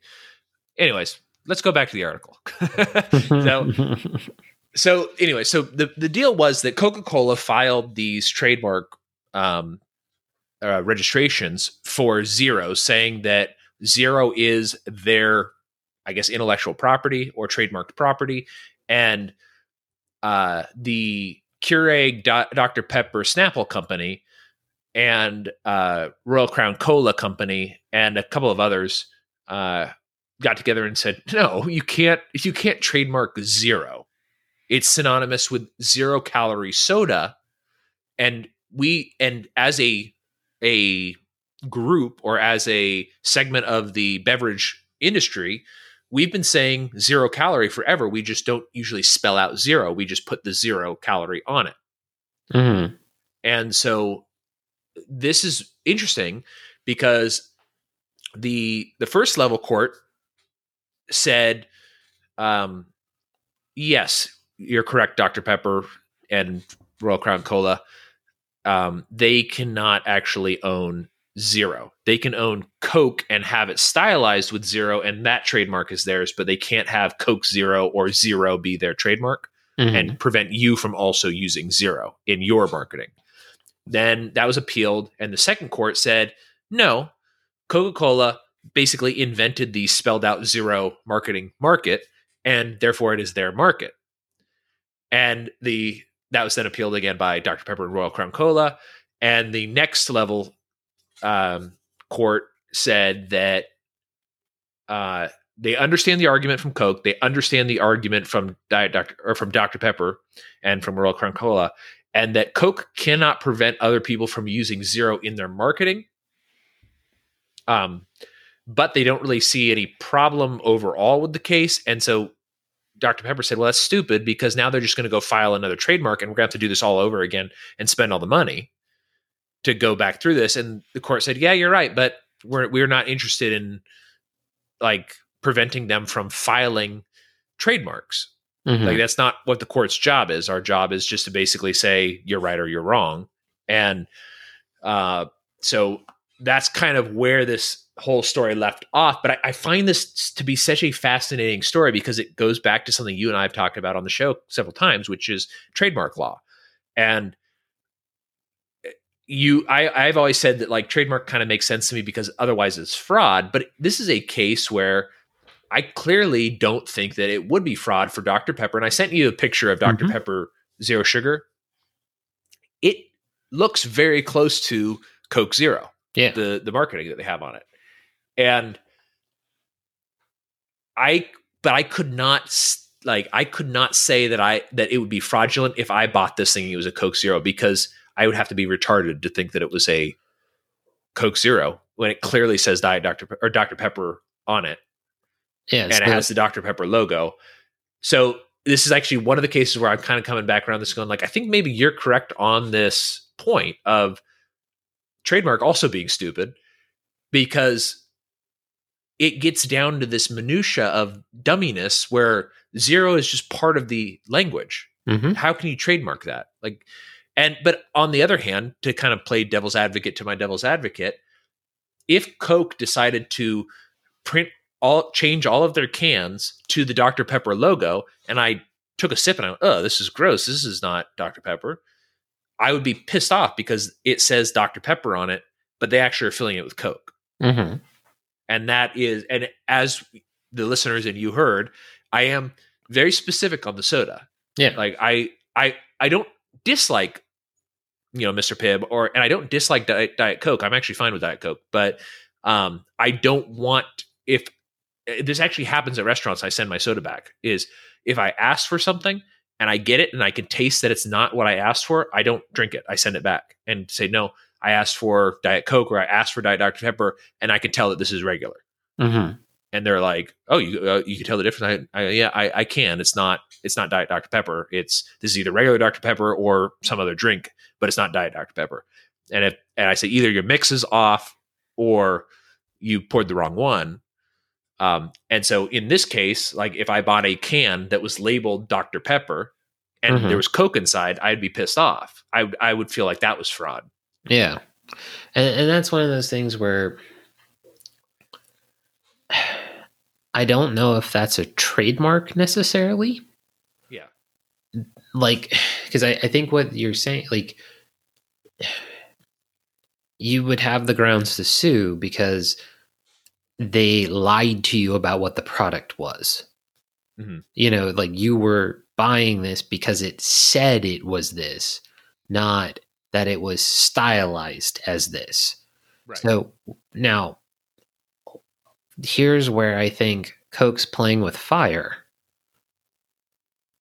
Anyways, let's go back to the article. so, so anyway, so the the deal was that Coca Cola filed these trademark um, uh, registrations for Zero, saying that Zero is their, I guess, intellectual property or trademarked property, and uh, the Keurig Do- Dr Pepper Snapple Company and uh, Royal Crown Cola Company and a couple of others uh, got together and said, "No, you can't. You can't trademark Zero. It's synonymous with zero calorie soda, and we and as a a group or as a segment of the beverage industry." We've been saying zero calorie forever. We just don't usually spell out zero. We just put the zero calorie on it. Mhm. And so this is interesting because the the first level court said um yes, you're correct Dr Pepper and Royal Crown Cola um they cannot actually own zero. They can own Coke and have it stylized with zero and that trademark is theirs, but they can't have Coke Zero or Zero be their trademark Mhm. and prevent you from also using zero in your marketing. Then that was appealed, and the second court said, no, Coca Cola basically invented the spelled out zero marketing market, and therefore it is their market. And the that was then appealed again by Dr. Pepper and Royal Crown Cola. And the next level um, court said that uh, they understand the argument from Coke, they understand the argument from Diet Dr. or from Dr. Pepper and from Royal Crown Cola, and that Coke cannot prevent other people from using zero in their marketing. Um, but they don't really see any problem overall with the case, and so Dr. Pepper said, "Well, that's stupid because now they're just going to go file another trademark, and we're going to have to do this all over again and spend all the money to go back through this." And the court said, "Yeah, you're right, but we're we're not interested in like preventing them from filing trademarks. Mhm. Like that's not what the court's job is. Our job is just to basically say you're right or you're wrong. And uh, so that's kind of where this whole story left off. But I, I find this to be such a fascinating story because it goes back to something you and I have talked about on the show several times, which is trademark law. And you I, I've always said that like trademark kind of makes sense to me because otherwise it's fraud. But this is a case where I clearly don't think that it would be fraud for Dr. Pepper. And I sent you a picture of doctor Mhm. Pepper Zero Sugar. It looks very close to Coke Zero, yeah. the the marketing that they have on it. And I but I could not like I could not say that I that it would be fraudulent if I bought this thinking it was a Coke Zero because I would have to be retarded to think that it was a Coke Zero when it clearly says Diet Dr. Pe- or Dr. Pepper on it yeah. and it has the Dr. Pepper logo. So this is actually one of the cases where I'm kind of coming back around this going like, I think maybe you're correct on this point of trademark also being stupid because it gets down to this minutia of dumminess where zero is just part of the language. Mhm. How can you trademark that? Like, and but on the other hand, to kind of play devil's advocate to my devil's advocate, if Coke decided to print all change all of their cans to the Dr. Pepper logo, and I took a sip and I went, oh, this is gross. This is not Dr. Pepper. I would be pissed off because it says Dr. Pepper on it, but they actually are filling it with Coke. Mhm. And that is, and as the listeners and you heard, I am very specific on the soda. Yeah. Like I, I, I don't dislike, you know, Mr. Pibb or, and I don't dislike Diet, Diet Coke. I'm actually fine with Diet Coke, but um, I don't want if this actually happens at restaurants. I send my soda back. Is if I ask for something and I get it and I can taste that it's not what I asked for, I don't drink it. I send it back and say no. I asked for Diet Coke or I asked for Diet Dr Pepper, and I can tell that this is regular. Mhm. and they're like, "Oh, you uh, you can tell the difference." I, I yeah, I, I can. It's not it's not Diet Dr Pepper. It's this is either regular Dr Pepper or some other drink, but it's not Diet Dr Pepper. And if and I say either your mix is off or you poured the wrong one. Um, and so in this case, like if I bought a can that was labeled Dr Pepper and Mhm. there was Coke inside, I'd be pissed off. I I would feel like that was fraud. Yeah. And, and that's one of those things where I don't know if that's a trademark necessarily. Yeah. Like, because I, I think what you're saying, like, you would have the grounds to sue because they lied to you about what the product was. Mhm. You know, like you were buying this because it said it was this, not that it was stylized as this. Right. So now, here's where I think Coke's playing with fire.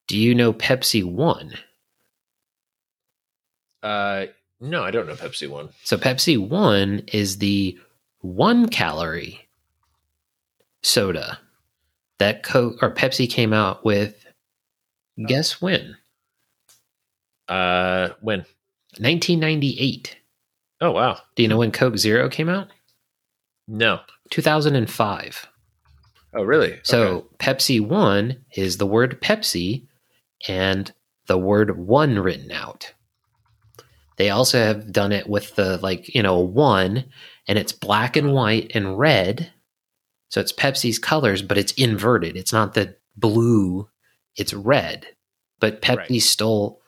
Do you know Pepsi One? Uh, no, I don't know Pepsi one. So Pepsi One is the one calorie soda that Coke or Pepsi came out with. Guess when? Uh, when? 1998. Oh wow, Do you know when Coke Zero came out? no. 2005. Oh really? So Okay. Pepsi One is the word Pepsi and the word one written out. They also have done it with the like, you know, one and it's black and white and red. So it's Pepsi's colors, but it's inverted. It's not the blue, it's red. But Pepsi Right. stole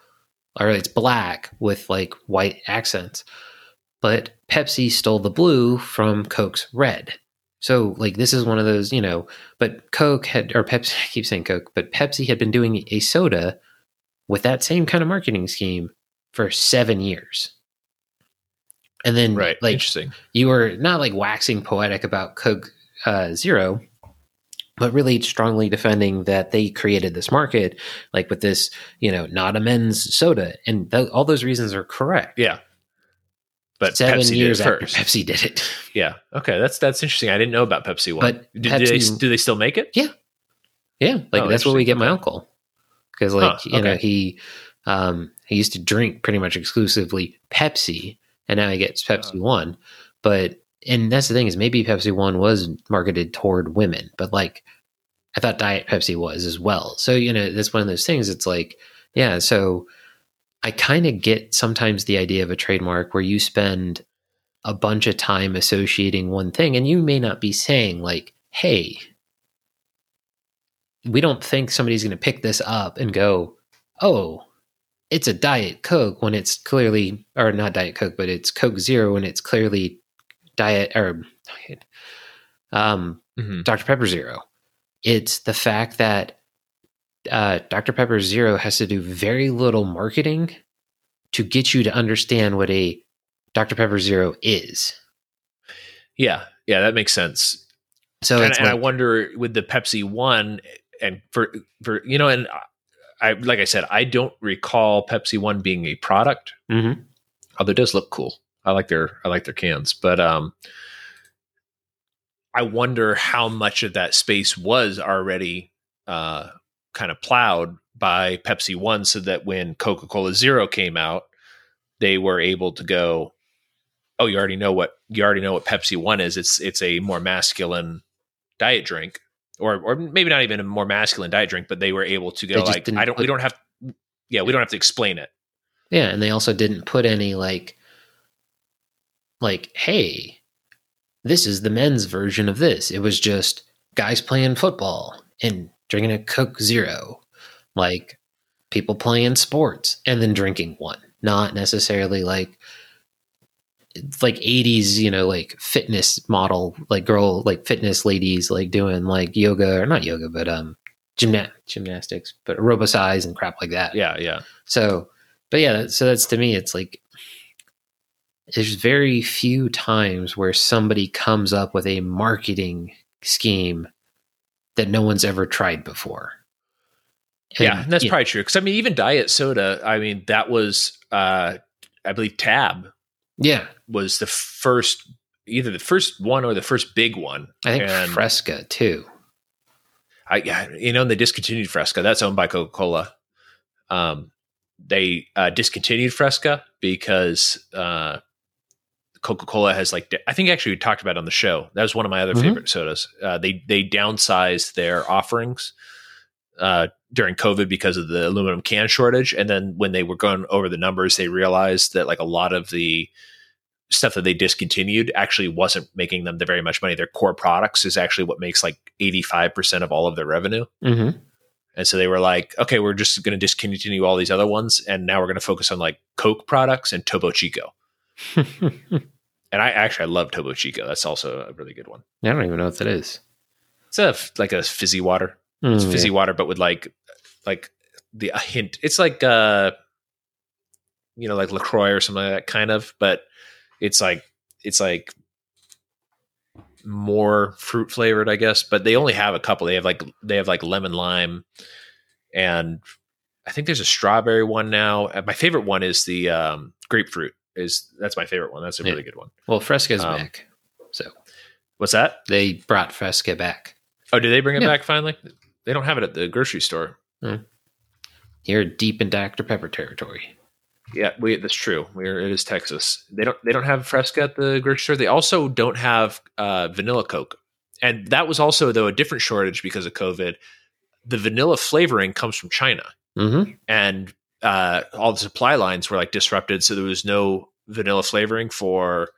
or it's black with like white accents. But Pepsi stole the blue from Coke's red. So like this is one of those, you know, but Coke had or Pepsi I keep saying Coke, but Pepsi had been doing a soda with that same kind of marketing scheme for 7 years. And then right. like Interesting. you were not like waxing poetic about Coke uh, Zero, but really strongly defending that they created this market, like with this, you know, not a men's soda, and th- all those reasons are correct. Yeah. But Seven Pepsi years did first. Pepsi did it, Yeah. Okay. That's that's interesting. I didn't know about Pepsi one. But do, do they do they still make it? yeah, Yeah. like Oh, that's what we get my uncle because, like, Huh, you know, he um, he used to drink pretty much exclusively Pepsi, and now he gets Pepsi Oh. One, but and that's the thing is maybe Pepsi One was marketed toward women, but like I thought Diet Pepsi was as well. So you know that's one of those things. It's like yeah, so I kind of get sometimes the idea of a trademark where you spend a bunch of time associating one thing, and you may not be saying like, hey. We don't think somebody's going to pick this up and go, "Oh, it's a diet coke when it's clearly or not diet coke but it's coke zero when it's clearly diet or um hmm dr pepper zero it's the fact that uh, dr pepper zero has to do very little marketing to get you to understand what a dr pepper zero is Yeah. Yeah. That makes sense. so and, and I wonder with the Pepsi one and for for you know and I like I said I don't recall Pepsi one being a product Mhm. although it does look cool. I like their I like their cans, but um, I wonder how much of that space was already uh, kind of plowed by Pepsi One, so that when Coca Cola Zero came out, they were able to go, "Oh, you already know what you already know what Pepsi One is. It's it's a more masculine diet drink." Or, or maybe not even a more masculine diet drink, but they were able to go like, I don't, we don't have, yeah, we don't have to explain it. Yeah, and they also didn't put any like like hey, this is the men's version of this. It was just guys playing football and drinking a Coke Zero. Like people playing sports and then drinking one. Not necessarily like like 80s, you know, like fitness model, like girl, like fitness ladies, like doing like yoga or not yoga, but um, gymna- gymnastics, but aerobicize and crap like that. Yeah, yeah. So, but yeah, so that's to me, it's like there's very few times where somebody comes up with a marketing scheme that no one's ever tried before. yeah, and that's yeah, probably true. Because I mean, even diet soda. I mean, that was, uh, I believe, Tab yeah, was the first either the first one or the first big one. I think And- Fresca too. I, yeah, you know, and they discontinued Fresca. That's owned by Coca Cola. Um, they uh, discontinued Fresca because uh, Coca Cola has like I think actually we talked about it on the show. That was one of my other Mhm. favorite sodas. Uh, they they downsized their offerings uh, during COVID because of the aluminum can shortage, and then when they were going over the numbers, they realized that like a lot of the stuff that they discontinued actually wasn't making them the very much money. Their core products is actually what makes like 85% of all of their revenue. Mm-hmm. And so they were like, okay, we're just going to discontinue all these other ones. And now we're going to focus on like Coke products and Topo Chico. And I actually, I love Topo Chico. That's also a really good one. I don't even know what that is. It's a, like a fizzy water. It's Mm, fizzy yeah. water, but with like, like the a hint. It's like, uh, you know, like LaCroix or something like that kind of, but it's like, it's like more fruit flavored, I guess, but they only have a couple. They have like, they have like lemon lime and I think there's a strawberry one now. Uh, My favorite one is the um, grapefruit. Is that's my favorite one. That's a Yeah. really good one. Well, Fresca's Um, back, so What's that? they brought Fresca back. Oh, did they bring it Yeah. back finally? They don't have it at the grocery store. You're deep in Dr Pepper territory. Yeah, we that's true. We're it is Texas. They don't they don't have Fresca at the grocery store. They also don't have uh, vanilla Coke, and that was also though a different shortage because of COVID. The vanilla flavoring comes from China, Mm-hmm. and uh, all the supply lines were like disrupted, so there was no vanilla flavoring for.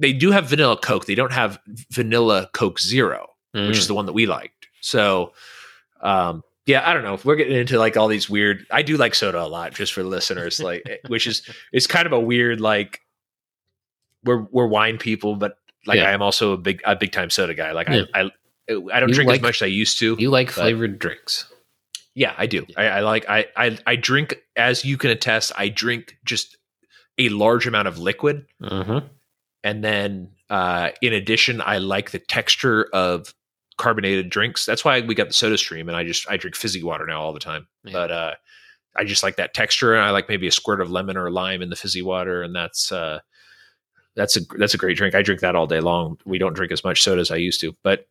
They do have vanilla Coke. They don't have vanilla Coke Zero, Mm. which is the one that we liked. So, um, yeah, I don't know. If we're getting into like all these weird, I do like soda a lot, just for listeners, like, eh, which is it's kind of a weird like we're we're wine people, but like Yeah. I am also a big a big time soda guy. Like Yeah. I, I I don't You drink like- as much as I used to. you like flavored drinks. Yeah, I do. I, I like I, I I drink as you can attest. I drink just a large amount of liquid, Mm-hmm. and then uh, in addition, I like the texture of carbonated drinks. That's why we got the Soda Stream, and I just I drink fizzy water now all the time. Yeah. But uh, I just like that texture, and I like maybe a squirt of lemon or lime in the fizzy water, and that's uh, that's a that's a great drink. I drink that all day long. We don't drink as much soda as I used to, but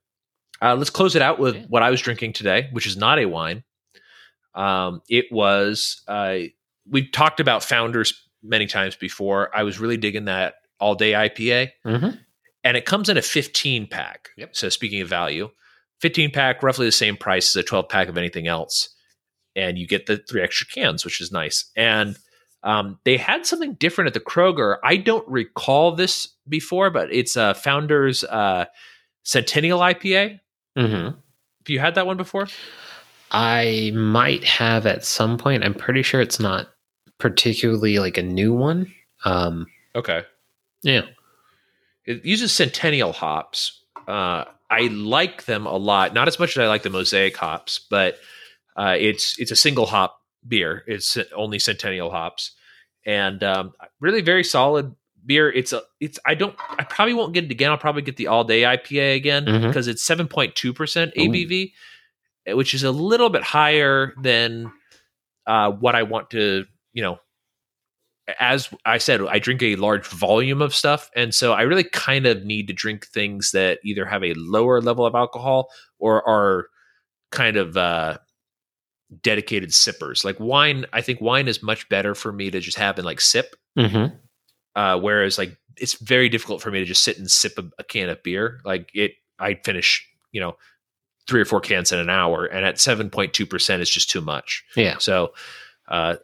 uh, let's close it out with Yeah. what I was drinking today, which is not a wine. Um, it was uh, we've talked about founders many times before. I was really digging that all day IPA, Mm-hmm. and it comes in a 15 pack. Yep. So speaking of value, 15 pack, roughly the same price as a 12 pack of anything else, and you get the three extra cans, which is nice. And um, they had something different at the Kroger. I don't recall this before, but it's a Founders uh, Centennial IPA. Mm-hmm. Have you had that one before? I might have at some point. I'm pretty sure it's not particularly like a new one. Um, Okay. yeah. It uses Centennial hops. Uh, I like them a lot. Not as much as I like the Mosaic hops, but uh, it's it's a single hop beer. It's only Centennial hops, and um, really very solid beer. It's a it's I don't I probably won't get it again. I'll probably get the all day IPA again Mhm. because it's seven point two percent Ooh. Which is a little bit higher than uh, what I want to you know as I said, I drink a large volume of stuff. And so I really kind of need to drink things that either have a lower level of alcohol or are kind of uh, dedicated sippers. Like wine, I think wine is much better for me to just have and like sip. Mm-hmm. Uh, whereas like it's very difficult for me to just sit and sip a, a can of beer. Like it, I finish, you know, three or four cans in an hour. And at 7.2%, it's just too much. Yeah. So uh,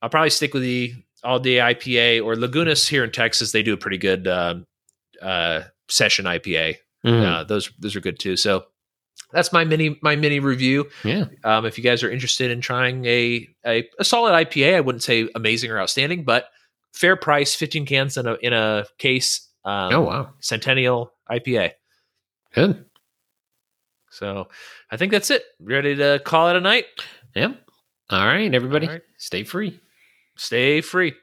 I'll probably stick with the all day IPA or Lagunitas here in Texas. They do a pretty good um, uh, session IPA. Mhm. Uh, those those are good too. So that's my mini my mini review. yeah. Um, if you guys are interested in trying a, a a solid IPA, I wouldn't say amazing or outstanding, but fair price, fifteen cans in a in a case. Um, Oh wow. Centennial IPA. Good. So I think that's it. Ready to call it a night? Yep. All right, everybody. All right. Stay free. Stay free.